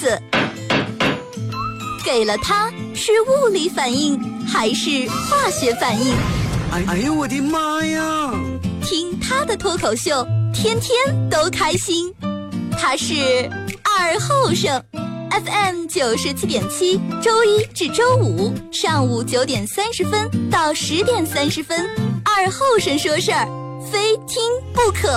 子。给了它是物理反应还是化学反应？哎哎呦我的妈呀！听他的脱口秀，天天都开心。他是二后生，FM 九十七点七，周一至周五上午九点三十分到十点三十分，二后生说事儿，非听不可。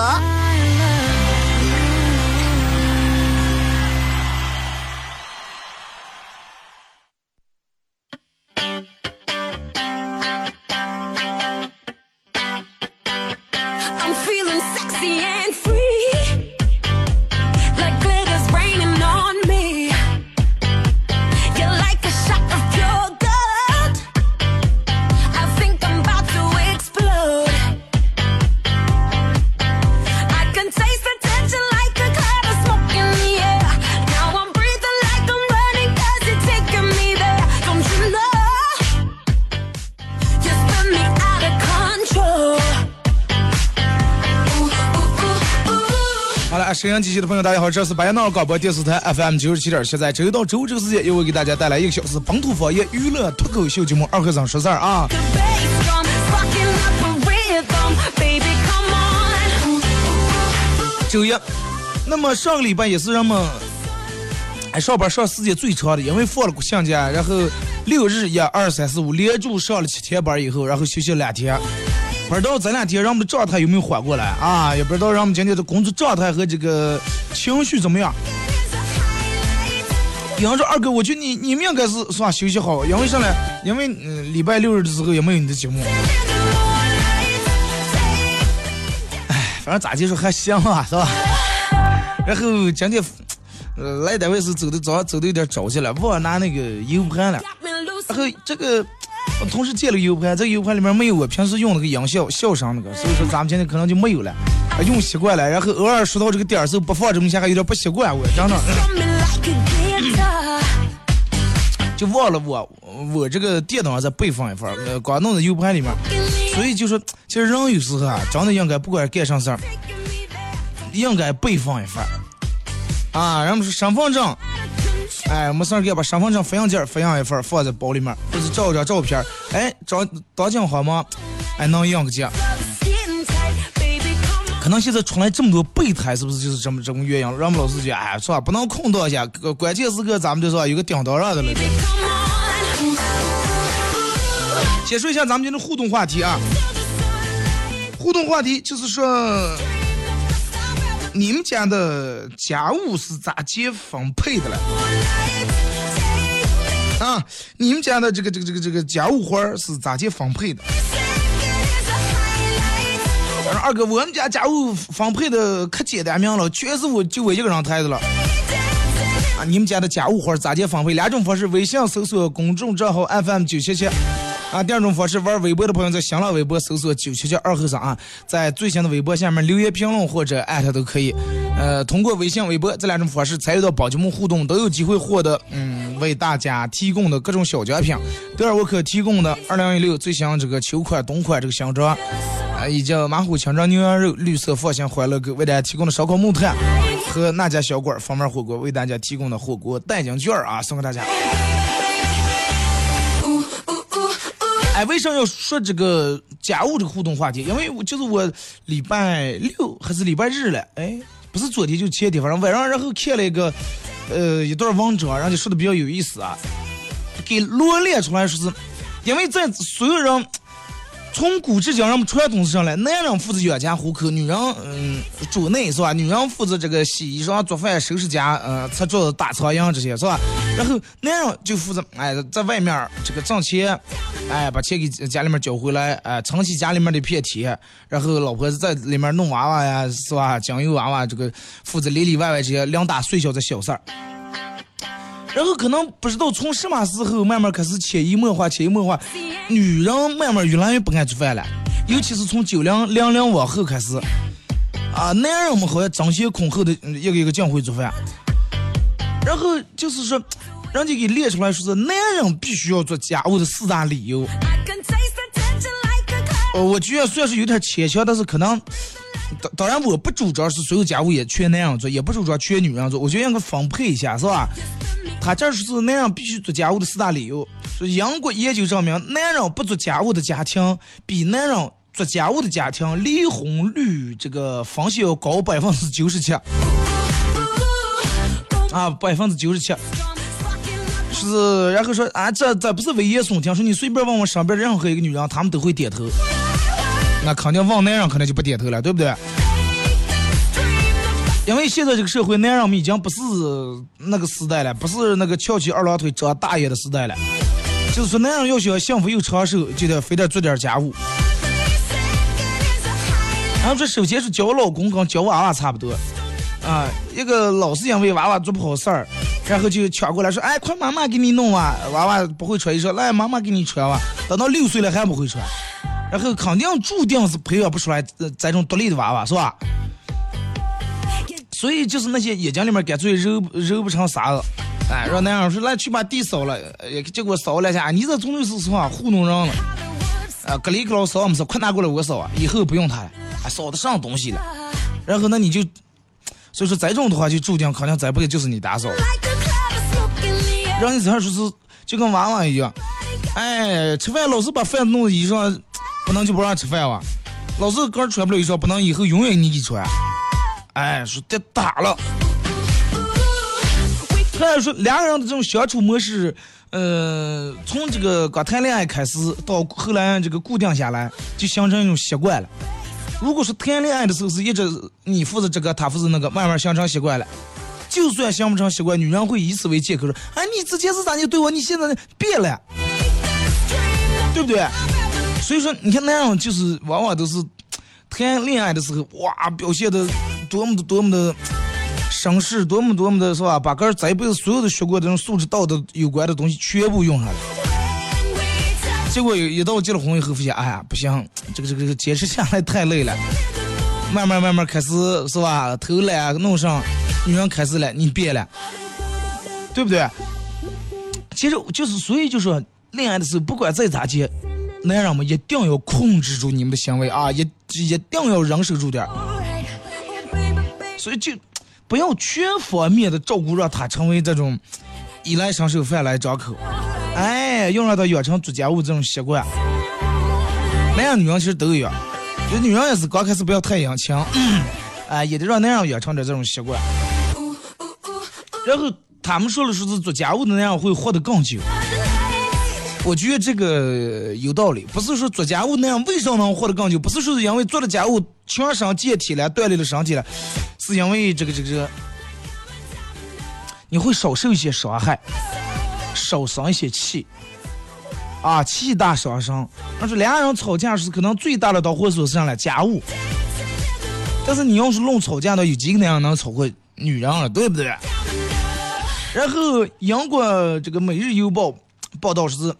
沈阳机器的朋友，大家好，这是白杨闹广播电视台 FM 九十七点七，在周一到周五这个时间，又会给大家带来一个小时本土方言娱乐脱口秀节目《二和尚说事儿》啊。周一，那么上个礼拜也是人们哎上班上时间最长的，因为放了国庆假，然后六日一二三四五连住上了七天班以后，然后休息两天。不知道这两天我们的状态有没有缓过来啊？也不知道让我们今天的工作状态和这个情绪怎么样。有人说二哥，我觉得你你们应该是是吧休息好，因为啥呢？因为嗯、礼拜六日的时候也没有你的节目，哎反正咋就说还行啊，是吧？然后今天呃来单位是走的早上走的有点着急了，忘了拿那个 U 盘了。然后这个我同事借了 U 盘，这 U 盘里面没有我平时用那个音效笑声那个，所以说咱们今天可能就没有了，用习惯了。然后偶尔说到这个点儿时候不放这么一下，还有点不习惯，我真的就忘了我我这个电脑上再备份一份，呃，光弄在 U 盘里面。所以就说，其实人有时候啊，真的应该不管干啥事儿，应该备份一份儿啊。然后说身份证，哎，没事儿给把身份证复印件儿复印一份放在包里面，或者照一张照片儿，哎，照当进好吗？哎，能印个件。Skin tight, baby, come on. 可能现在出来这么多备胎，是不是就是这么这么原因？让我们老师讲，哎，是吧？不能空到一下，关键时刻咱们就说有个顶刀上的了。先说一下咱们今天的互动话题啊，互动话题就是说，你们家的家务是咋接分配的了？啊，你们家的这个这个这个这个家务活儿是咋接分配的？我说二哥，我们家家务分配的可简单明了，全是我就我一个人抬的了。啊，你们家的家务活儿咋接分配？两种方式：微信搜索公众账号 FM 九七七。啊，第二种方式，玩微博的朋友在新浪微博搜索九七七二后生啊，在最新的微博下面留言评论或者艾特都可以。呃，通过微信、微博这两种方式参与到宝节目互动，都有机会获得嗯为大家提供的各种小奖品。德尔沃克提供的二零一六最新这个秋款、冬款这个香装，啊，以及马虎清蒸牛羊肉、绿色放心欢乐购为大家提供的烧烤木炭和那家小馆方面火锅为大家提供的火锅代金券啊，送给大家。哎，为啥要说这个家务这个互动话题？因为就是我礼拜六还是礼拜日了，哎，不是昨天就前天，反正晚上然后看了一个呃一段文章，人家说的比较有意思啊，给罗列出来说是，因为在所有人从古至今，人们传统上来，男人负责养家糊口，女人嗯主内是吧？女人负责这个洗衣裳、做饭、收拾家，呃，擦桌子、打苍蝇这些是吧？然后男人就负责哎在外面这个挣钱，哎把钱给家里面交回来，哎撑起家里面的片天，然后老婆子在里面弄娃娃呀是吧？酱油娃娃这个负责里里外外这些两大碎小的小事儿。然后可能不知道从什么时候慢慢开始潜移默化，潜移默化，女人慢慢越来越不爱做饭了，尤其是从九零零零往后开始，啊，男人们好像争先恐后的一个一个讲会做饭，然后就是说，人家给列出来说是男人必须要做家务的四大理由。I can taste the tension like a cloud. 呃，我觉得虽然是有点牵强，但是可能当当然我不主张是所有家务也全男人做，也不主张全女人做，我觉得应该分配一下，是吧？他这是男人必须做家务的四大理由。说英国研究证明，男人不做家务的家庭比男人做家务的家庭离婚率这个风险要高百分之九十七。啊，百分之九十七。是，然后说啊，这这不是危言耸听，说你随便问问身边任何一个女人，她们都会点头。那肯定问男人可能就不点头了，对不对？因为现在这个社会，男人们已经不是那个时代了，不是那个翘起二郎腿长大爷的时代了。就是说，男人要想幸福又长寿，就得非得做点家务。然后这首先是教老公跟教娃娃差不多，啊，一个老是因为娃娃做不好事儿，然后就抢过来说，哎，快妈妈给你弄啊，娃娃不会穿，一说来妈妈给你穿吧，等到六岁了还不会穿，然后肯定注定是培养不出来这这种独立的娃娃，是吧？所以就是那些眼睛里面干脆揉揉不成沙子，哎，让男人说来去把地扫了，结果扫了一下，你这总归是什么糊弄人了，啊，格里克劳扫没扫，快拿过来我扫啊，以后不用他了，还扫的上东西了，然后那你就，所以说这种的话就注定肯定这辈子就是你打扫，让你这样说是就跟娃娃一样，哎，吃饭老是把饭弄衣裳，不能就不让吃饭哇，老是刚穿不了衣裳，不能以后永远你给穿。哎，说这打了。还有说两个人的这种相处模式，呃，从这个刚谈恋爱开始到后来这个固定下来，就形成一种习惯了。如果说谈恋爱的时候是一直你负责这个，他负责那个，慢慢形成习惯了。就算形不成习惯，女人会以此为借口说：“哎，你之前是咋就对我，你现在变了，对不对？”所以说，你看那样就是往往都是谈恋爱的时候，哇，表现的多么的多么的绅士，多么多么的是吧？把个儿这一辈子所有的学过的这种素质、道德有关的东西全部用上了。结果一到结了婚以后，发现哎呀不行，这个这个这个坚持下来太累了。慢慢慢慢开始是吧？偷懒弄上，女人开始了，你变了，对不对？其实就是所以就说，恋爱的时候不管再咋接，男人们一定要控制住你们的行为啊，一一定要忍受住点儿。所以就不要全方面的照顾，让他成为这种衣来伸手、饭来张口。哎，要让他养成做家务这种习惯。男人女人其实都一样，就女人也是刚开始不要太殷勤，哎，也得让男人养成点这种习惯。然后他们说了，说是做家务的男人会活得更久。我觉得这个有道理，不是说做家务那样为什么能活得更久？不是说是因为做了家务全身健体了，锻炼了身体了，是因为这个这个这个，你会少受一些伤害，少生一些气，啊，气大伤身。但是两人吵架是可能最大的导火索是啥了？家务。但是你要是论吵架的，有几个男人能吵过女人了，对不对？然后英国这个《每日邮报》报道是，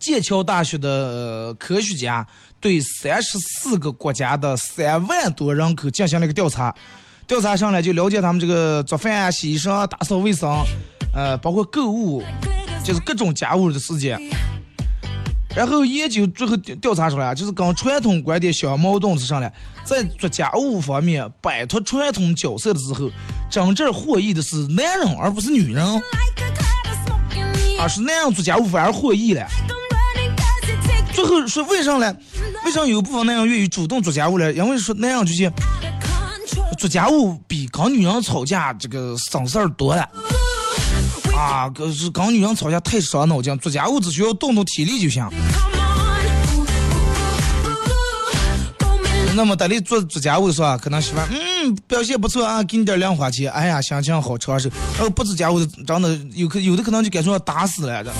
剑桥大学的科学家对三十四个国家的三万多人口进行了一个调查，调查上来就了解他们这个做饭啊、洗衣裳、打扫卫生，呃，包括购物，就是各种家务的事件。然后研究最后调调查出来，就是跟传统观点相矛盾是啥呢？在做家务方面摆脱传统角色的时候，真正获益的是男人，而不是女人。而，是男人做家务反而获益了。最后说为啥呢？为啥有部分男人愿意主动做家务呢？因为说男人就是做家务比跟女人吵架这个省事儿多了。啊，可是跟女人吵架太伤脑筋，做家务只需要动动体力就行。那么等你做做家务的时候啊，可能媳妇嗯表现不错啊，给你点零花钱，哎呀心情好长寿。然后不做家务的，真的有可有的可能就感觉要打死了的。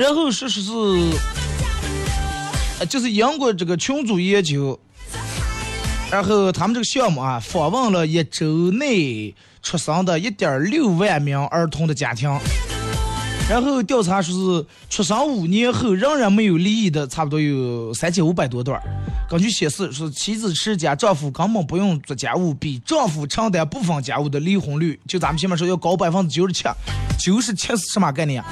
然后说是是，呃，就是英国这个群组研究，然后他们这个项目啊，访问了一周内出生的一点六万名儿童的家庭，然后调查说是出生五年后仍然没有离异的，差不多有三千五百多对儿。根据显示，说妻子持家，丈夫根本不用做家务，比丈夫承担部分家务的离婚率，就咱们前面说要高百分之九十七，九十七是什么概念啊？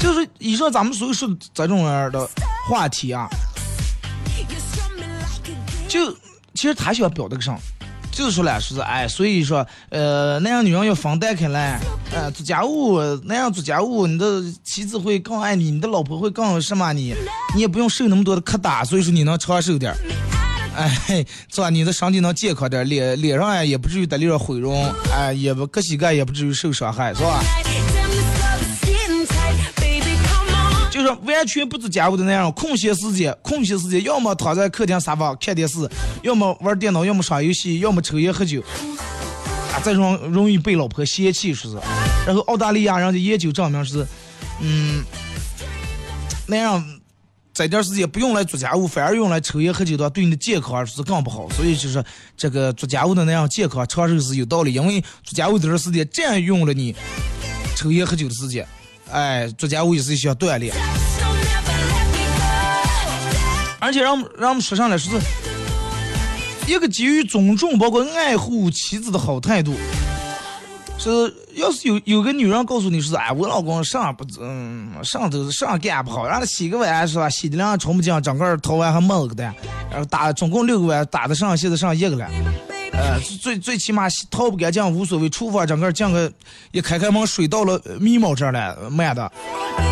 就是以上咱们所有说的这种样的话题啊，就其实他想表达个啥，就是说了，说是哎，所以说呃那样女人要分担开来，呃做家务那样做家务，你的妻子会更爱你，你的老婆会更什么你，你也不用受那么多的磕打，所以说你能长寿点儿。哎，是吧？你的身体能健康点儿，脸脸上啊也不至于得留点毁容，哎，也不各膝盖也不至于受伤害，是吧？完全不做家务的那样，空闲时间，空闲时间要么躺在客厅沙发看电视，要么玩电脑，要么耍游戏，要么抽烟喝酒，啊，这种容易被老婆嫌弃，是不是。然后澳大利亚人家研究证明是，嗯，那样这点时间不用来做家务，反而用来抽烟喝酒的话，对你的健康是更不好。所以就是这个做家务的那样健康长寿是有道理，因为做家务这段时间占用了你抽烟喝酒的时间。哎，做家务也是一项锻炼。而且让让我们说上来说是一个基于尊重，包括爱护妻子的好态度。是，要是有有个女人告诉你说，哎，我老公上不嗯上都上干不好，让他洗个碗是吧？洗的两冲不净，整个头碗还没了个的，然后打总共六个碗，打的上现在上一个了。呃，最最起码洗掏不干净无所谓，厨房整个整个一开开门，水到了呃眉毛这儿了，呃慢的。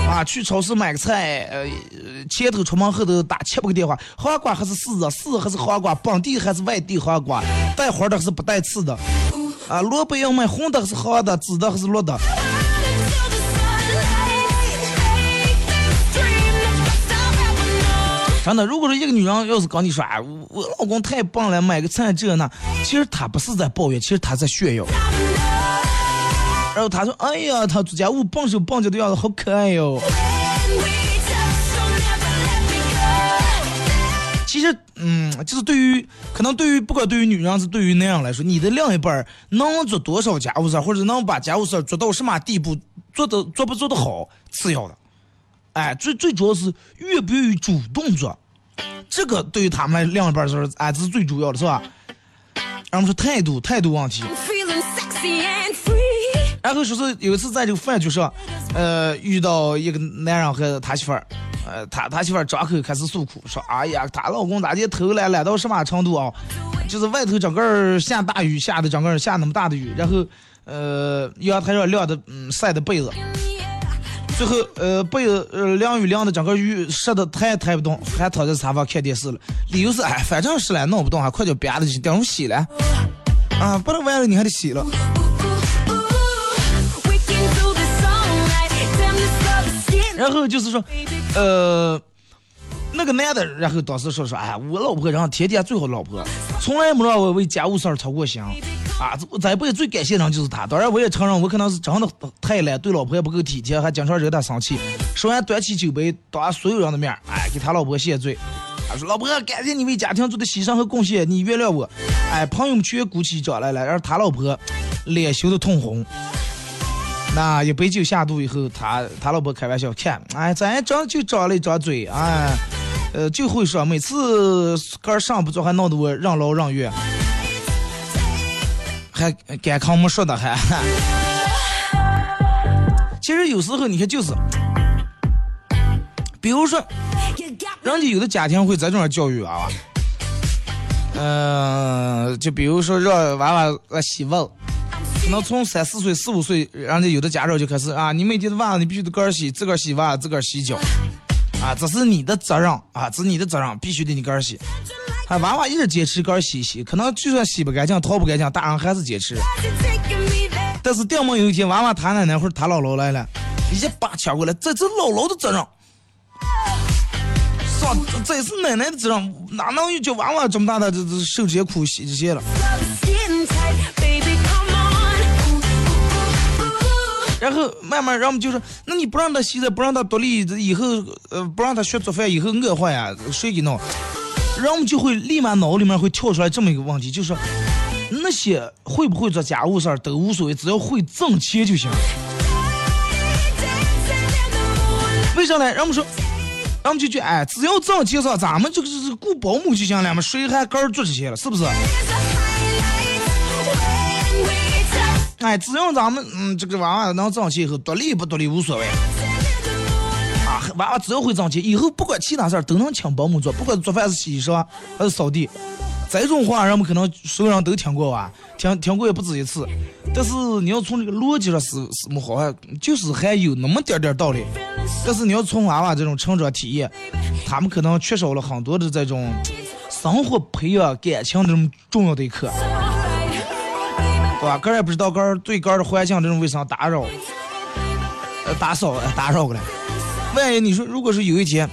啊，去超市买个菜，呃，呃前头出门后头打七八个电话，黄瓜还是柿子，柿子还是黄瓜，本地还是外地黄瓜，带花的还是不带刺的，啊，萝卜要买红的还是黄的，紫的还是绿的，真的，如果说一个女人要是跟你说，哎，我老公太棒了，买个菜这那，其实她不是在抱怨，其实她在炫耀。然后她说，哎呀，她做家务笨手笨脚的样子好可爱哟。We touch, so never let me go. 其实，嗯，就是对于可能对于不管对于女人还是对于那样来说，你的另一半能做多少家务事儿，或者能把家务事儿做到什么地步，做的做不做得好，次要的。哎，最最主要是愿不愿意主动做，这个对于他们来另一半儿说，哎，这是最主要的，是吧？然后说态度，态度问题。然后说是有一次在这个饭局上，呃，遇到一个男人和他媳妇儿，呃，他他媳妇儿张口开始诉苦，说，哎呀，她老公咋的偷懒懒到什么程度啊？就是外头整个儿下大雨，下的整个儿下那么大的雨，然后，呃，阳台上晾的嗯晒的被子，最后呃被子呃晾雨晾的整个雨湿的抬也抬不动，还躺在沙发看电视了。理由是哎，反正是了，弄不动还快点别的去，等会洗了。啊，不能完了你还得洗了。然后就是说，呃，那个男的，然后当时说说，哎，我老婆然后天天最好的老婆，从来没让我为家务事儿操过心，啊，这我这辈子最感谢人就是他。当然，我也承认我可能是真的太懒，对老婆也不够体贴，还经常惹她生气。说完，端起酒杯，当所有人的面，哎，给他老婆谢罪。他说：“老婆，感谢你为家庭做的牺牲和贡献，你原谅我。”哎，朋友们全鼓起掌来了，然后他老婆脸羞得通红。那一杯酒下肚以后，他他老婆开玩笑看，哎，咱长就长了一张嘴，哎，呃，就会说，每次个儿上不做，还闹得我任劳任怨，还敢看没说的还。其实有时候你看就是，比如说，人家有的家庭会在这种教育娃娃，呃，就比如说让娃娃来洗碗。可能从三四岁、四五岁，人家有的家长就开始啊，你每天的袜子你必须得个儿洗，自个儿洗袜，自个儿洗脚，啊，这是你的责任啊，这是你的责任，必须得你个儿洗。啊，娃娃一直坚持个洗洗，可能就算洗不干净、掏不干净，大人还是坚持。但是定么有一天，娃娃他奶奶或者他姥姥来了，一把抢过来，这这姥姥的责任，是吧？这是奶奶的责任，哪能又叫娃娃这么大的这这受这些苦洗这些了？然后慢慢，让我们就说，那你不让他洗澡，不让他独立，以后呃不让他学做饭，以后饿坏呀，谁给弄？人们就会立马脑里面会跳出来这么一个问题，就是那些会不会做家务事儿都无所谓，只要会挣钱就行。为啥呢？人们说，人们就觉得哎，只要挣钱上，咱们这个是雇保姆就行了嘛，谁还干儿做这些了，是不是？哎，只要咱们嗯，这个娃娃能挣钱以后，独立不独立无所谓。娃娃只要会挣钱，以后不管其他事儿都能请保姆做，不管做饭是洗衣裳还是扫地。这种话人们可能所有人都听过吧，听听过也不止一次。但是你要从这个逻辑上是是么好啊，就是还有那么点点道理。但是你要从娃娃这种成长体验，他们可能缺少了很多的这种生活培养感情这种重要的一课。对吧？个儿也不知道个儿对个儿的环境这种卫生打扰，呃，打扫打扰过来。万一你说，如果是有一天，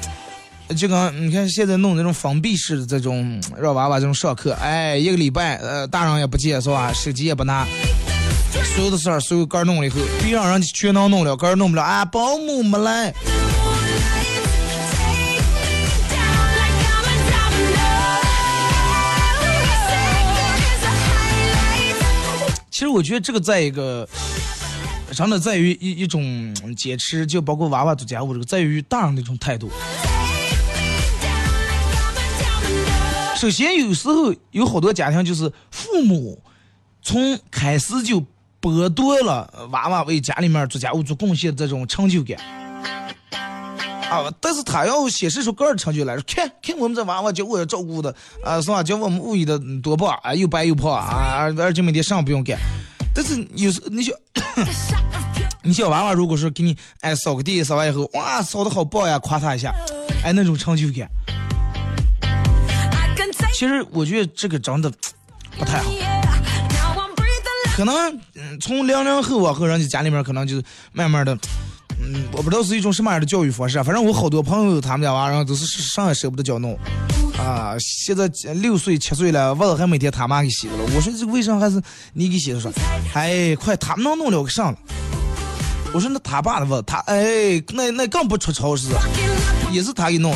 就跟你看现在弄那种封闭式的这种让娃娃这种上课，哎，一个礼拜，呃，大人也不见是吧？手机也不拿，所有的事儿，所有个儿弄了以后，别让人全能弄了，个儿弄不了啊，保姆没来。其实我觉得这个在一个，真的在于一一种坚持，就包括娃娃做家务这个，在于大人的一种态度。首先，有时候有好多家庭就是父母从开始就剥夺了娃娃为家里面做家务做贡献的这种成就感。啊，但是他要显示出个人成就来，看看我们这娃娃叫我要照顾的，啊，是吧？叫我们物理的多棒啊，又白又胖啊，而且每天啥不用干。但是有时你小，你小 娃娃如果说给你哎扫个地，扫完以后，哇，扫的好棒呀，夸他一下，哎，那种成就感。其实我觉得这个真的不太好，可能嗯，从零零后往后，人家家里面可能就慢慢的，嗯，我不知道是一种什么样的教育方式啊。反正我好多朋友他们家娃，然后都是上也舍不得教弄，啊，现在六岁七岁了，袜子还每天他妈给洗的了。我说这卫生还是你给洗的？说，哎，快，他们能弄了个上了。我说那他爸的袜，他哎，那那更不出超市，也是他给弄。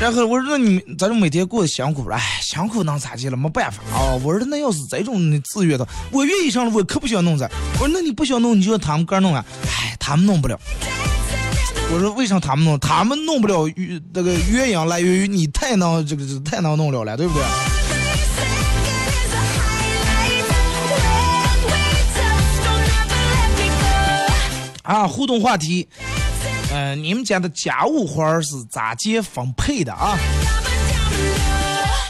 然后我说那你咱这每天过得辛苦了，哎，辛苦能咋地了？没办法啊。我说那要是这种自愿的，我愿意上了，我可不想弄这。我说那你不想弄，你就让他们哥弄啊。哎，他们弄不了。我说为啥他们弄？他们弄不了，那个鸳鸯来源于你太能这个这太能弄了了，对不对？啊，互动话题。嗯，你们家的家务活是咋接分配的啊？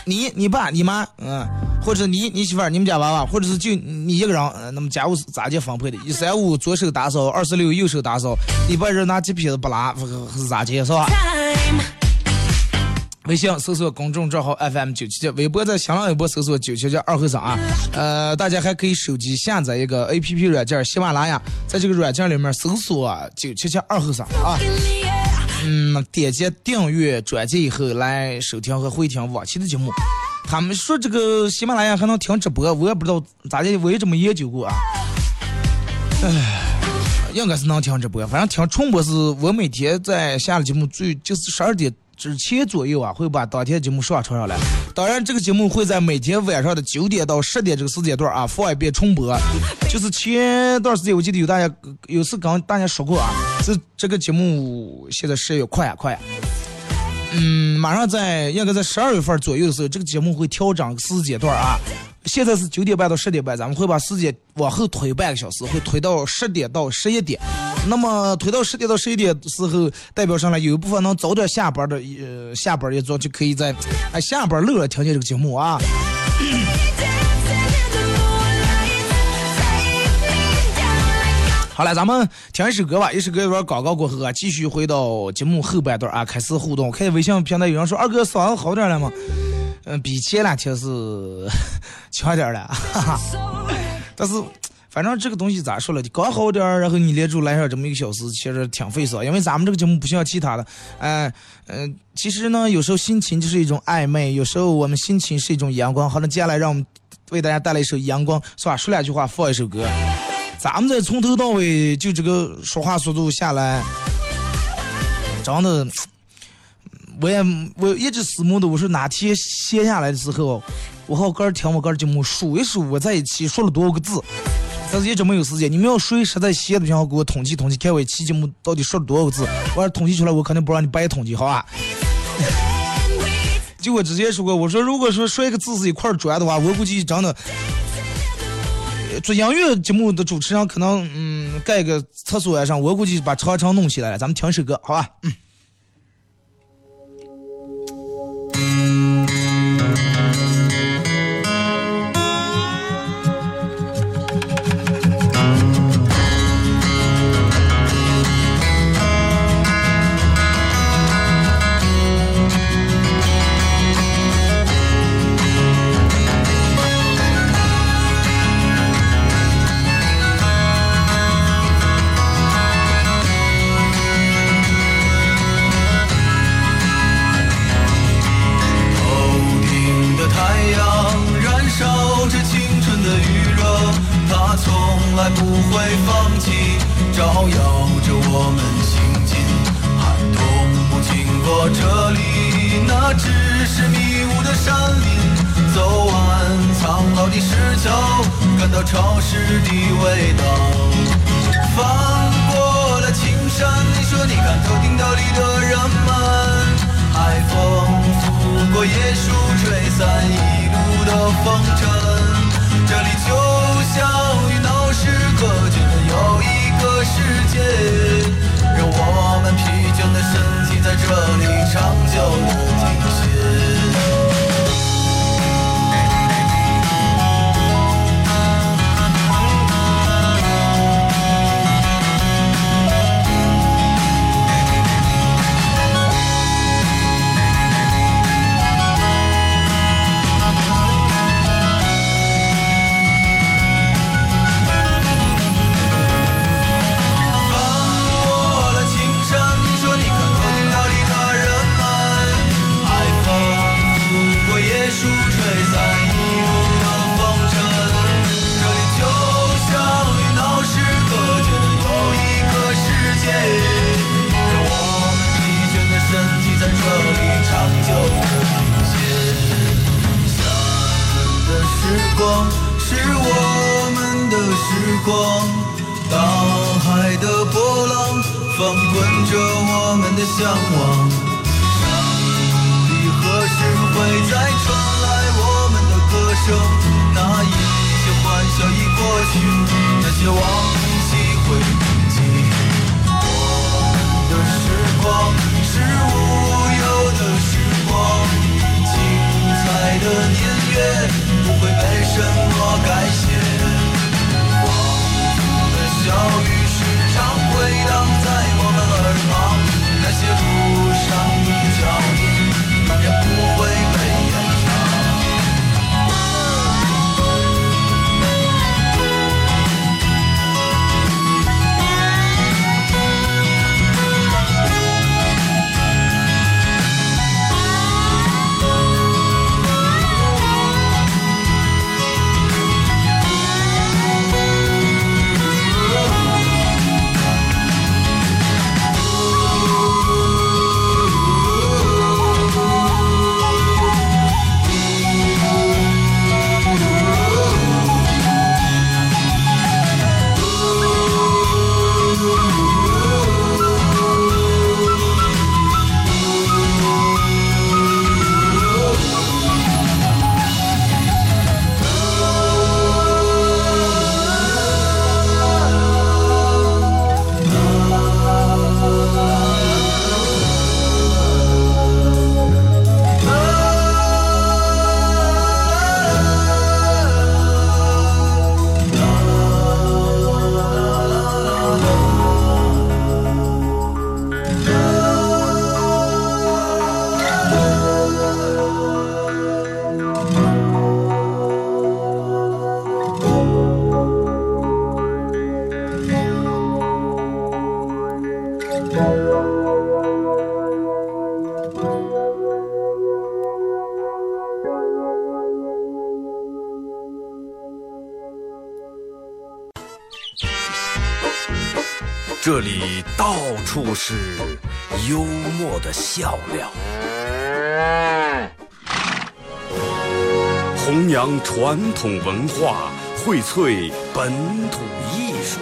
你、你爸、你妈，嗯，或者你、你媳妇儿、你们家娃娃，或者是就你一个人，那么家务是咋接分配的？一三五左手打扫，二四六右手打扫，礼拜日拿几匹子不拉，是咋接是吧？微信搜索公众账号 FM 九七七，微博在新浪微博搜索九七七二后生啊。呃，大家还可以手机下载一个 APP 软件喜马拉雅，在这个软件里面搜索九七七二后生啊。嗯，点击订阅专辑以后来收听和回听往期的节目。他们说这个喜马拉雅还能听直播，我也不知道咋的，我也这么研究过啊。唉，应该是能听直播，反正听重播是我每天在下了节目最就是十二点。之前左右啊，会把当天节目上传上来。当然，这个节目会在每天晚上的九点到十点这个时间段啊放一遍重播。就是前段时间我记得有大家有次跟大家说过啊，这这个节目现在是要快呀快呀。嗯，马上在应该在十二月份左右的时候，这个节目会调整时间段啊。现在是九点半到十点半，咱们会把时间往后推半个小时，会推到十点到十一点。那么推到十点到十一点的时候，代表上来有一部分能早点下班的，呃，下班一族就可以在哎下班路上听见这个节目啊。好了，咱们听一首歌吧，一首歌一段广告过后啊，继续回到节目后半段啊，开始互动。看微信平台有人说二哥嗓子好点了吗？嗯，比前两天是 强点了，哈哈。但是反正这个东西咋说了，刚好点儿，然后你连住来上这么一个小时，其实挺费事。因为咱们这个节目不像其他的，哎，嗯，其实呢，有时候心情就是一种暧昧，有时候我们心情是一种阳光。好了，接下来让我们为大家带来一首《阳光》，是吧？说两句话，放一首歌。咱们这从头到尾就这个说话速度下来，真的，我也我一直思慕的，我说哪天歇下来的时候，我和我哥儿听我哥儿节目数一数我在一起说了多少个字。但是一直没有时间。你们要谁实在闲的想要给我统计统计，看我一期节目到底说了多少个字，我要统计出来，我肯定不让你白统计，好吧？就我之前说过，我说如果说说一个字是一块砖的话，我估计真的。做音乐节目的主持人可能，嗯，盖个厕所呀上，我估计把长城弄起来了。咱们听首歌，好吧？嗯。石桥，感到潮湿的味道。翻过了青山，你说你看头顶岛里的人们，海风拂过椰树，吹散一路的风尘。这里就像与闹市隔绝的又一个世界，让我们疲倦的身体在这里长久翻滚着我们的向往。山里何时会再传来我们的歌声？那一些欢笑已过去，那些往昔会铭记。我们的时光是无忧的时光，精彩的年月不会被什么改写。仿佛的笑语处是幽默的笑料，弘扬传统文化，荟萃本土艺术。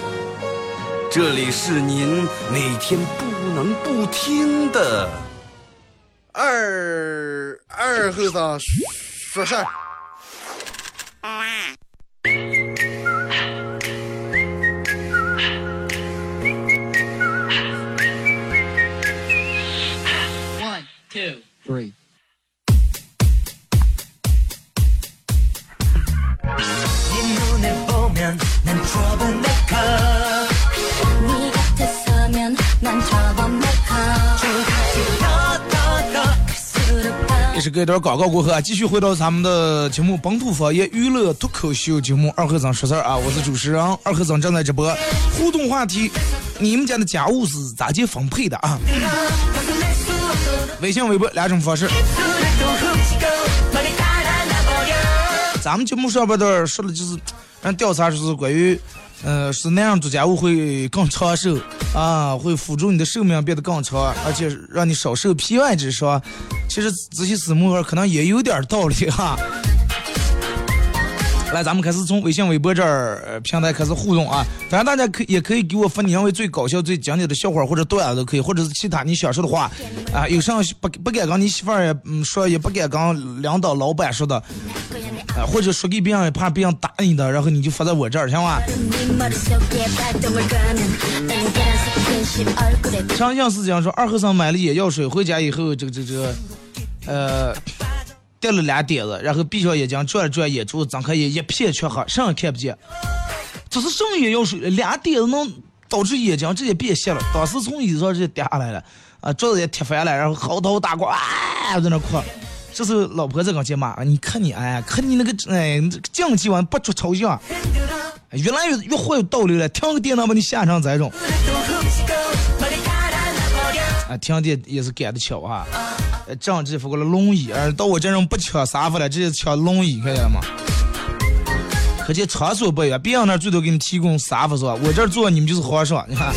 这里是您每天不能不听的二二后生说事儿。two, three. 你곁에 서면 난 저번 메카 수룩한 也是隔一段广告过后啊，继续回到咱们的节目《本土方言娱乐脱口秀》节目二和尚说事儿啊，我是主持人二和尚正在直播。互动话题：你们家的家务是咋接分配的啊？ 微信、微博两种方式。咱们节目上边的说的就是，让调查就是关于，呃，是男人做家务会更长寿啊，会辅助你的寿命变得更长，而且让你少受皮外之伤。其实仔细思摸可能也有点道理哈。来咱们开始从微信微博这儿平台开始互动啊。反正大家可也可以给我发你认为最搞笑最经典的笑话或者段子都可以或者是其他你想说的话。啊有啥不不敢跟你媳妇儿也嗯说也不敢跟领导老板说的。啊或者说给别人也怕别人打你的然后你就发在我这儿行吗？相信是这样说二和尚买了眼药水回家以后这个这个呃掉了俩点子，然后闭上眼睛转了转眼珠，睁开眼一片黢黑，啥也看不见。这是什么眼药水？俩点子能导致眼睛直接变瞎了。当时从椅子上直接掉下来了，啊，桌子也踢翻了，然后嚎啕大哭，啊，在那哭。这是老婆在跟前骂，你看你哎，看你那个哎，这个讲几碗不出抽象，越来越越坏有道理了。停个电脑把你吓成这种。啊，停电也是赶得巧啊！呃，这样直接发过来轮椅，而到我这种不抢沙发了，直接抢龙椅，看见了吗？可见场所不一样，别人那最多给你提供沙发是吧？我这坐你们就是皇上，你看。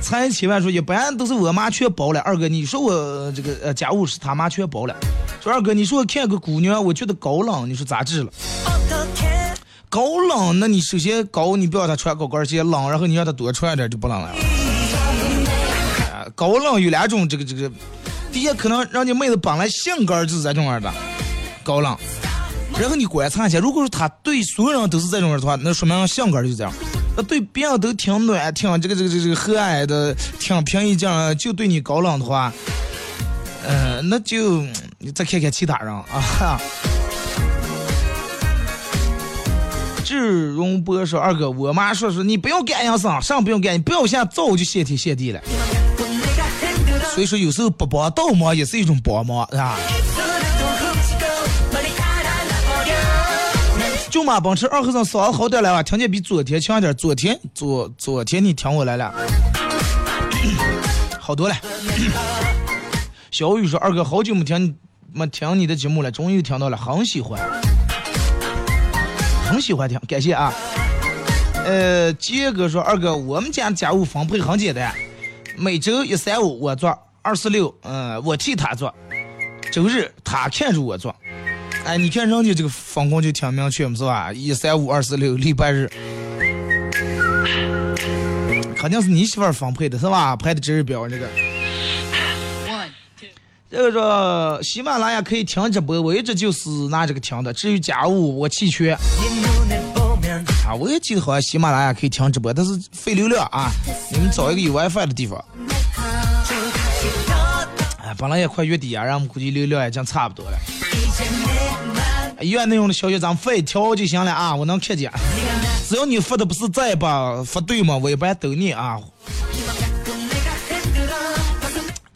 才千万说，一般都是我妈全包了。二哥，你说我这个呃家务是他妈全包了。说二哥，你说我看个姑娘，我觉得高冷，你说咋治了？高冷，那你首先高，你不要她穿高跟鞋冷，然后你让她多穿点就不冷了。高冷有两种，这个这个，第一可能让你妹子本来性格就是这种样的，高冷。然后你观察一下，如果说她对所有人都是这种样的话，那说明性格就这样。那对别人都挺暖、挺这个这个这个和蔼的、挺平易近人，就对你高冷的话，呃，那就你再看看其他人啊。哈。志荣波说：“二哥，我妈说是你不用干养生，啥不用干，你不要想早就谢天谢地了。所以说有时候不帮倒忙也是一种帮忙，是吧？”舅妈奔驰二和尚嗓子好点了吧？听见比昨天强点。昨天昨昨天你听我来了，好多了。小雨说：“二哥，好久没听没听你的节目了，终于听到了，很喜欢，很喜欢听，感谢啊。”呃，杰哥说：“二哥，我们家家务分配很简单，每周一三五我做，二四六嗯我替他做，周日他看着我做。”哎，你看人家这个分工就挺明确嘛，是吧？一三五二四六，礼拜日，肯定是你媳妇儿分配的是吧？排的值日表这个。One, two. 这个说喜马拉雅可以听直播，我一直就是拿这个听的。至于家务，我弃权。啊，我也记得好像喜马拉雅可以听直播，但是费流量啊。你们找一个有 WiFi 的地方。哎，本来也快月底啊，然后我们估计流量也将差不多了。医院内容的消息咱们发一条就行了啊，我能看见。只要你发的不是在吧发对吗？我一般都念啊。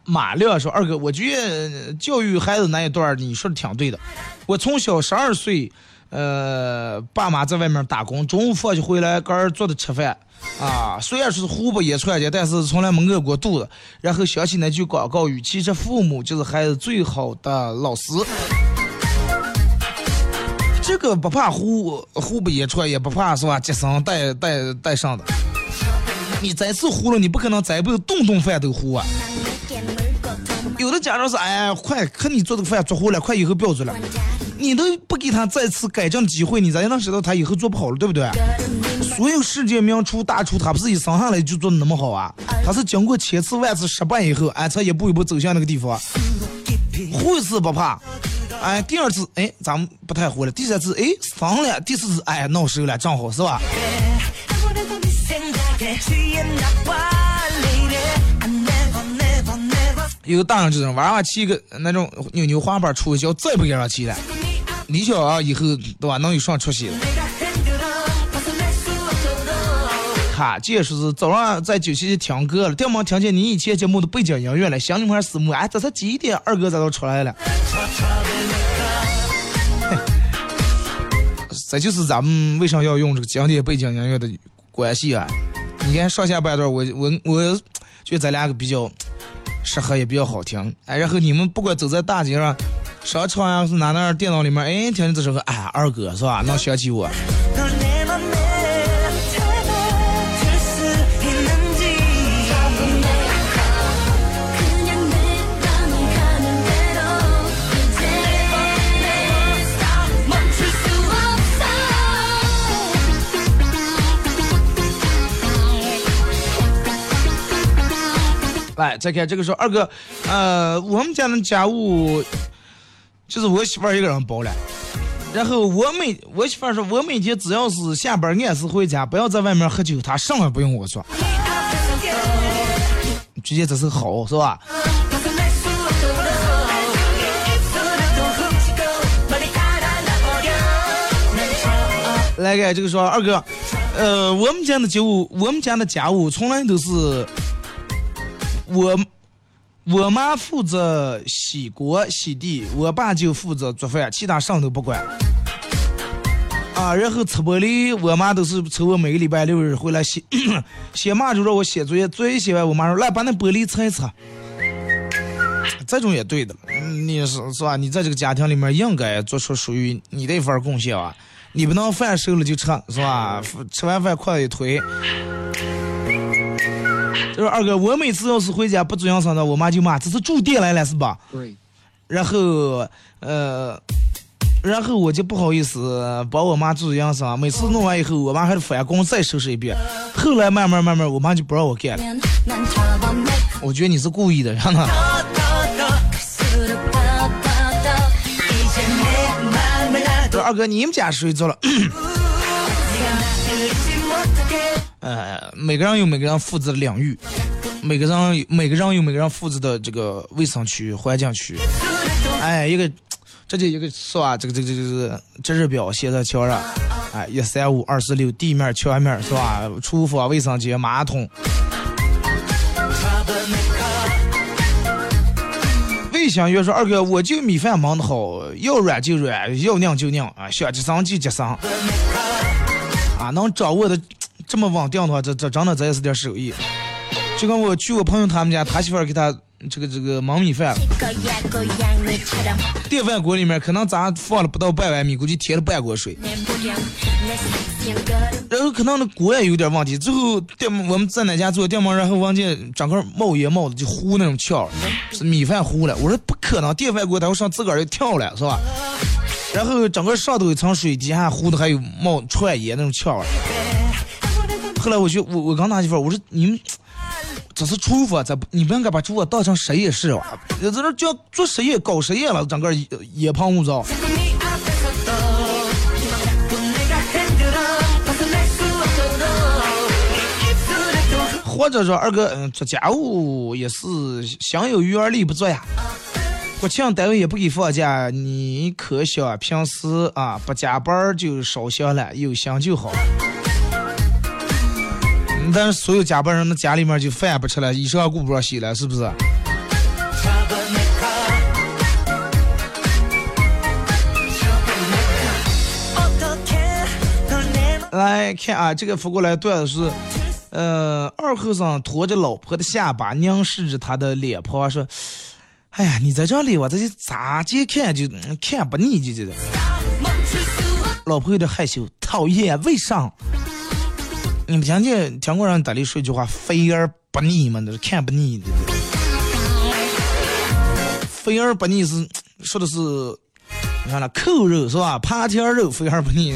马亮说：“二哥，我觉得教育孩子那一段你说的挺对的。我从小十二岁，呃，爸妈在外面打工，中午放学回来，个儿做的吃饭，啊，虽然是胡不也穿的，但是从来没饿过肚子。然后想起那句广告语，其实父母就是孩子最好的老师。这个不怕胡胡不也穿，也不怕是吧？接生带带带上的。你再次糊了，你不可能再不顿顿饭都糊啊。有的家长是，哎，快，看你做这个饭做糊了，快以后不要做了。你都不给他再次改正的机会，你咋就能知道他以后做不好了，对不对？所有世界名厨大厨，他不是一生下来就做的那么好啊，他是经过千次万次失败以后，哎，才一步一步走向那个地方。会次不怕，哎，第二次哎咱们不太会了，第三次哎上了，第四次哎闹手了，正好是吧？有个大人就这种娃娃骑个那种扭扭滑板出去脚，再不给上骑了。你想啊，以后对吧，能有啥出息了？看，这也说是早上在九七听歌了，电门听见你以前节目的背景音乐了，心里面思慕，哎，这才几点？二哥咋都出来了？这就是咱们为啥要用这个经典背景音乐的关系啊！你看上下半段，我我我觉得咱俩个比较适合，也比较好听。哎，然后你们不管走在大街上、商场呀，是哪哪儿电脑里面，哎，听见这首歌，哎，二哥是吧？能想起我。来，再看这个时候，二哥，呃，我们家的家务就是我媳妇儿一个人包了。然后我每我媳妇儿说，我每天只要是下班按时回家，不要在外面喝酒，她什么也不用我做。直接这是好是吧？来个这个说二哥，呃，我们家的家务，我们家的家务从来都是我我妈负责洗锅洗地，我爸就负责做饭，其他啥都不管。啊，然后擦玻璃，我妈都是抽我每个礼拜六日回来 写写嘛就让我写作业，作业写完，我妈说来把那玻璃擦一擦。这种也对的，你是是吧？你在这个家庭里面应该做出属于你的一份贡献啊！你不能饭熟了就吃，是吧？吃完饭筷子一推。就是二哥，我每次要是回家不做养生的，我妈就骂这是住店来了是吧？Three. 然后呃，然后我就不好意思帮我妈做养生，每次弄完以后，我妈还得返工再收拾一遍。后来慢慢慢慢，我妈就不让我干了。我觉得你是故意的，让他。说二哥，你们家谁做了？呃，每个人有每个人负责的领域，每个人每个人有每个人负责的这个卫生区、环境区。哎，一个，这就一个是吧？这个这个这个这个值日表写在墙上，哎，一三五二四六，地面、墙面是吧？厨房、卫生间、马桶。魏香月说：“二哥，我就米饭忙得好，要软就软，要拧就拧啊，想接生就接生，啊，能掌握的这么稳定的话，这这真的这也是点手艺。就跟我去我朋友他们家，他媳妇给他这个这个焖米饭，电饭锅里面可能咱放了不到半碗米，估计添了半锅水，然后可能那锅也有点问题。最后电我们在哪家做电焖，然后闻见整个冒烟冒的就糊那种气儿，米饭糊了。我说不可能，电饭锅它会上自个儿就跳了是吧？然后整个上头一层水，底下糊的还有冒串烟那种气儿。后来我就我我刚拿媳妇儿，我说你们 这是厨房，咋你不应该把厨房当成实验室啊！在这就要做实验搞实验了，整个烟烟喷雾灶。或者说二哥，嗯，做家务也是心有余而力不足呀。国庆单位也不给放假，你可想平时啊不加班就少行了，有心就好。但是所有加班人，那家里面就饭也不吃了，衣裳也顾不上洗了，是不是？来看啊，这个发过来段子是，呃，二和尚托着老婆的下巴，凝视着她的脸庞，说：“哎呀，你在这里，我这是咋接看就看不腻，就这个。”老婆有点害羞，讨厌，为啥？你们听见听过人打里说一句话“肥而不腻”吗？那是看不腻的。肥而不腻是说的是你看那扣肉是吧？扒条肉肥而不腻。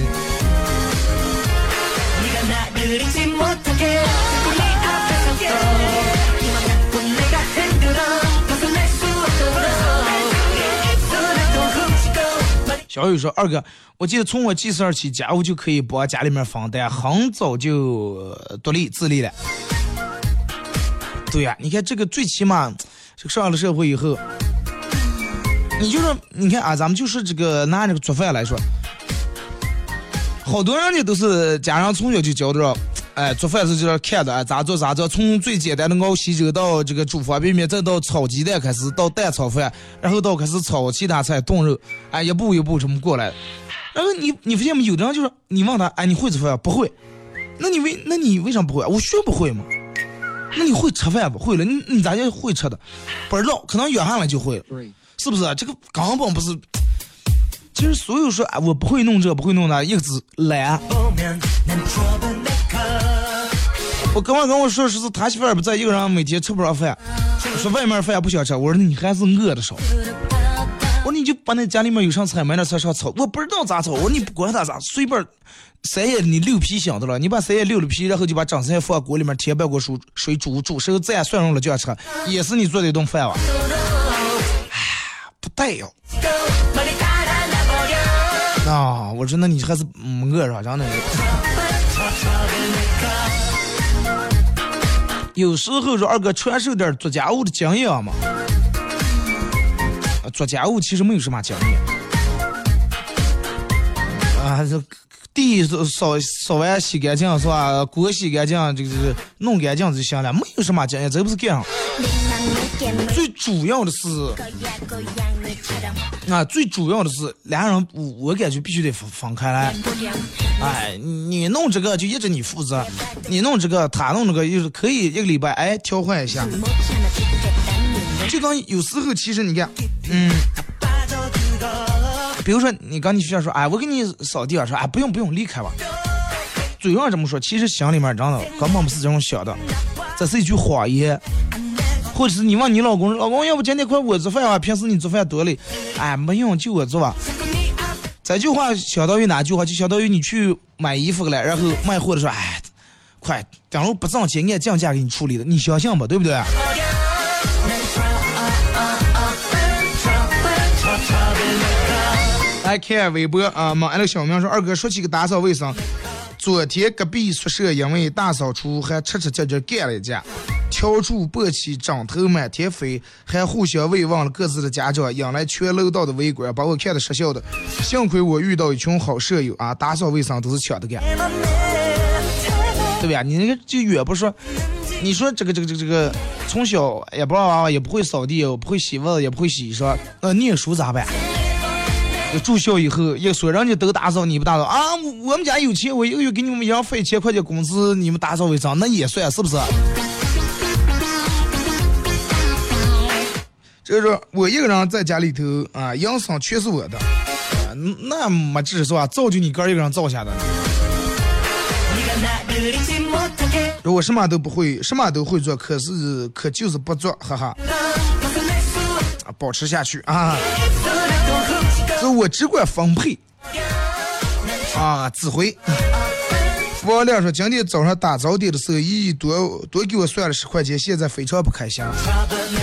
小雨说：“二哥，我记得从我记事儿起，家务就可以帮家里面分担，很早就独立自立了。对呀、你看这个最起码，这个上了社会以后，你就说，你看啊，咱们就是这个拿这个做饭来说，好多人家都是家长从小就教着，哎，做饭是就要看的，哎，咋做咋做，从最简单的熬稀粥到这个煮方便面，再到炒鸡蛋开始，到蛋炒饭，然后到开始炒其他菜炖肉，哎，一步一步这么过来。然后你你发现没？有的人就是你问他，哎，你会做饭不会？那你为那你为啥不会？我学不会嘛。那你会吃饭不会了？你你咋就会吃的？不知道，可能约上了就会了，是不是？这个根本不是。其实所有说哎，我不会弄这，不会弄那，一个字懒。我哥们跟我说，说是他媳妇儿不在，一个人每天吃不上饭，说外面饭不想吃。我说你还是饿的少。我说你就把那家里面有啥菜买点菜上炒，我不知道咋炒。我说你不管他咋，随便，谁也你溜皮想的了，你把谁也溜了皮，然后就把整菜放锅里面添半锅水水煮煮，熟候再蒜蓉了就要吃，也是你做的一顿饭吧？不带哟。啊，我说那你还是饿着，真的。有时候说二哥传授点做家务的经验嘛。做家务其实没有什么经验。啊，这地扫扫完洗干净是吧？锅洗干净，这个弄干净就行了，没有什么经验，这不是这样。最主要的是。啊，最主要的是俩人，我我感觉必须得分分开来。哎，你弄这个就一直你负责，你弄这个他弄这个，就是可以一个礼拜哎调换一下。就当有时候其实你看，嗯，比如说你刚你学校说，哎，我给你扫地啊，说哎不用不用离开吧。嘴上这么说，其实心里面真的根本不是这种想的，这是一句谎言。或者是你问你老公，老公要不今天快我做饭啊？平时你做饭多累，哎，没用，就我做吧。这句话相当于哪句话？就相当于你去买衣服了，然后卖货的说，哎，快，假如不挣钱，按降价给你处理的，你相信吧，对不对？来看微博啊，么那个小明说，二哥说起个打扫卫生，昨天隔壁宿舍因为大扫除还吃吃劲劲干了一架。笤帚簸起，枕头满天飞，还互相慰问了各自的家长，引来全楼道的围观，把我看的失笑的。幸亏我遇到一群好舍友啊，打扫卫生都是抢着干，对吧？你那个就远不说，你说这个这个这个这个，从小也不让娃娃也不会扫地，也不会洗袜子，也不会洗衣裳，呃，念书咋办？住校以后，要说人家都打扫，你不打扫啊？我们家有钱，我一个月给你们养费一千块钱工资，你们打扫卫生那也算是不是？就是我一个人在家里头啊，营生全是我的。啊，那没治是吧？造就你哥一个人造下的。如果什么都不会，什么都会做，可是可就是不做。哈哈，保持下去啊。我只管分配啊，指挥。王亮说：“今天早上打早点的时候，一一多多给我算了十块钱，现在非常不开心，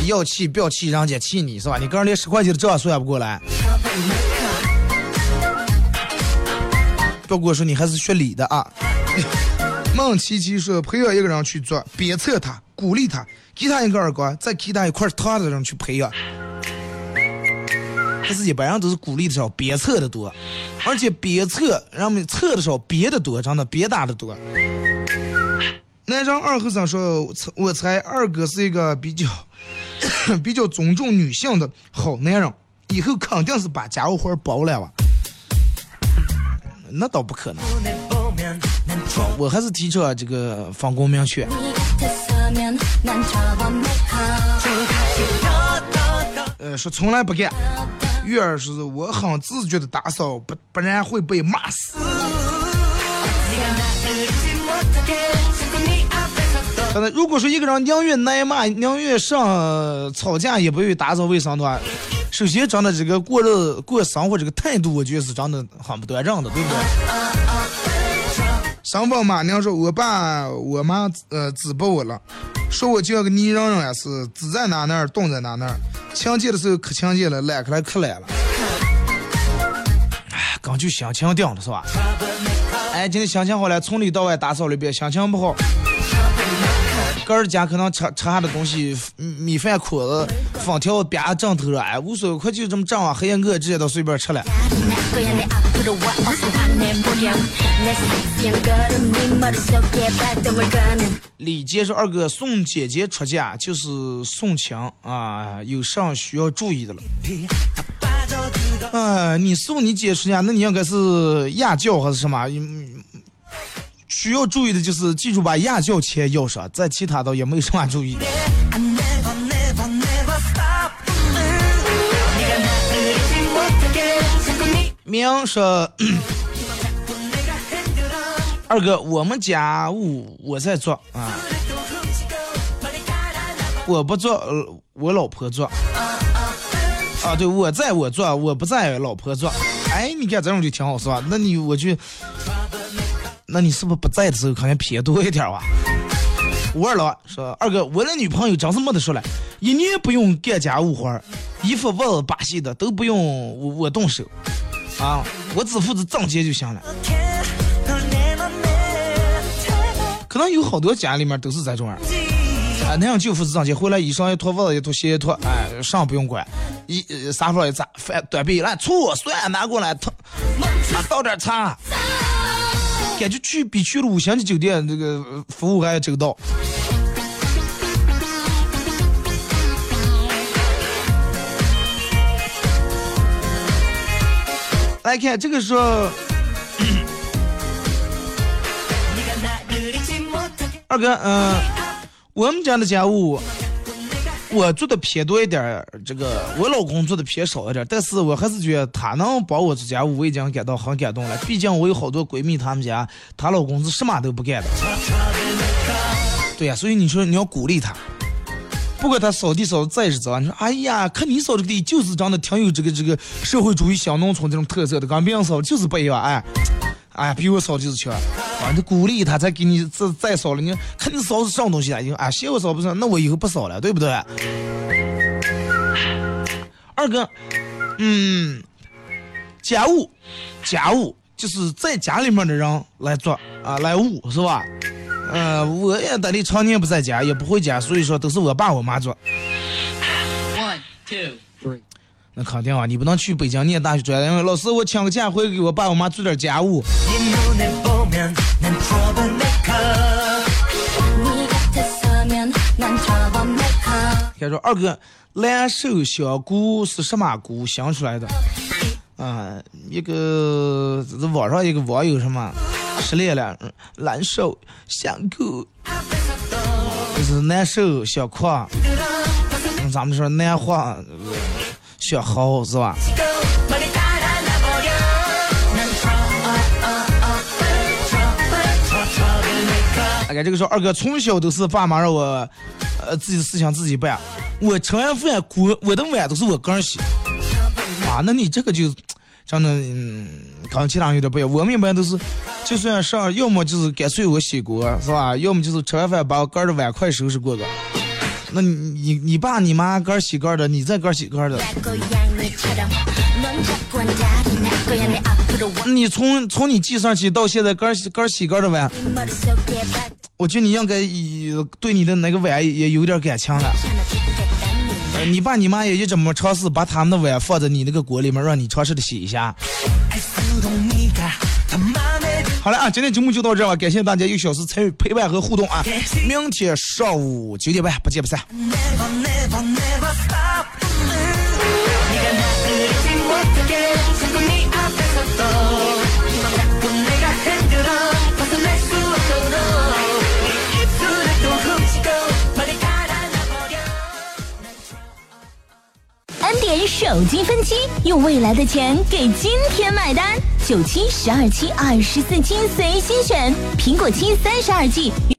要气不要气，人家气你是吧？你刚人连十块钱的账算不过来。不过说你还是学理的啊。”孟琪琪说：“培养一个人去做，鞭策他，鼓励他，给他一个耳光，再给他一块糖的人去培养。”他自己般人都是鼓励的少，边测的多，而且边测，让们面测的少，憋的多，真的憋打的多。男生二和尚说，我猜二哥是一个比较 比较尊重女性的好男人，以后肯定是把家务活包揽了。那倒不可能，我还是提倡这个分工明确。呃，说从来不干。月儿是我很自觉的打扫不不然会被骂死。真的如果说一个人宁愿挨骂宁愿上吵架也不愿意打扫卫生的话首先长的这个过日过生活这个态度我觉得是长得很不端正的对不对？上报马娘说，我爸我妈呃指拨我了，说我就要个泥人人呀，是指在哪哪儿动在哪哪儿。亲近的时候可亲近了，懒开来可懒了。哎，刚就心情定了是吧？哎，今天心情好了，从里到外打扫了一遍，心情不好。个儿家可能吃吃下的东西，米饭裤子、粉条边正头上，哎，无所谓，快就这么正啊，黑夜饿直接都随便吃了。李杰说：“二哥送姐姐出嫁就是送情啊，有啥需要注意的了？啊，你送你姐出嫁，那你应该是压轿还是什么？需要注意的就是记住把压轿钱要上，在其他的也没有什么注意明说。”二哥，我们家务我在做啊，我不做，我老婆做。啊，对，我在我做，我不在老婆做。哎，你看这种就挺好，是吧？那你我去，那你是不是不在的时候可能偏多一点吧？我二老说，二哥，我的女朋友真是没得说了，一年不用干家务活，衣服袜子把戏的都不用我我动手，啊，我只负责挣钱就行了。可能有好多家里面都是这种样，啊，那样就负责挣钱，回来衣裳一脱，袜子一脱，鞋一脱，哎，啥不用管，一沙发一砸，饭端杯来，醋蒜拿过来，腾，啊倒点茶，感觉去比去了五星级酒店那个服务还要周到。来看这个时候。二哥，嗯、我们家的家务我做的偏多一点儿，这个我老公做的偏少一点儿，但是我还是觉得他能帮我做家务，我已经感到很感动了。毕竟我有好多闺蜜，她们家她老公是什么都不干的。对呀、所以你说你要鼓励他，不管他扫地扫的再是脏，你说哎呀，看你扫这个地就是长得挺有这个这个社会主义小农村这种特色的，跟别人扫就是不一样，哎。哎，比我扫就是强，啊，你鼓励他才给你再再扫了，你看你扫是什么东西啊？你说啊，嫌我扫不上，那我以后不扫了，对不对？二哥，嗯，家务，家务就是在家里面的人来做啊，来务是吧？呃，我也得力常年不在家，也不回家，所以说都是我爸我妈做。One, two, three. 那肯定啊，你不能去北京念大学专业，因为老师我请个假回去给我爸我妈做点家务。他说二哥，蓝瘦香菇是什么菇想出来的？啊，一个这网上一个网友什么失恋了，难受，想哭，就是难受想哭，咱们说难话，想好是吧？大概这个时候，二哥从小都是爸妈让我，呃，自己的事情自己办。我吃完饭锅，我的碗都是我个人洗。啊，那你这个就，真的，嗯，跟其他人有点不一样。我们一般都是，就算上，要么就是干脆我洗锅，是吧？要么就是吃完饭把我哥的碗筷收拾过个。那你你你爸你妈哥洗哥的，你再哥洗哥的。你从从你记上起到现在哥儿洗哥洗个儿的碗，我觉得你应该以对你的那个碗也有点感情了。你爸你妈也就这么尝试把他们的碗放在你那个锅里面，让你尝试的洗一下。好了啊，今天节目就到这儿了，感谢大家一个小时参与陪伴和互动啊！明天上午九点半不见不散。点手机分期，用未来的钱给今天买单。九期、十二期、二十四期随心选，苹果七三十二 G。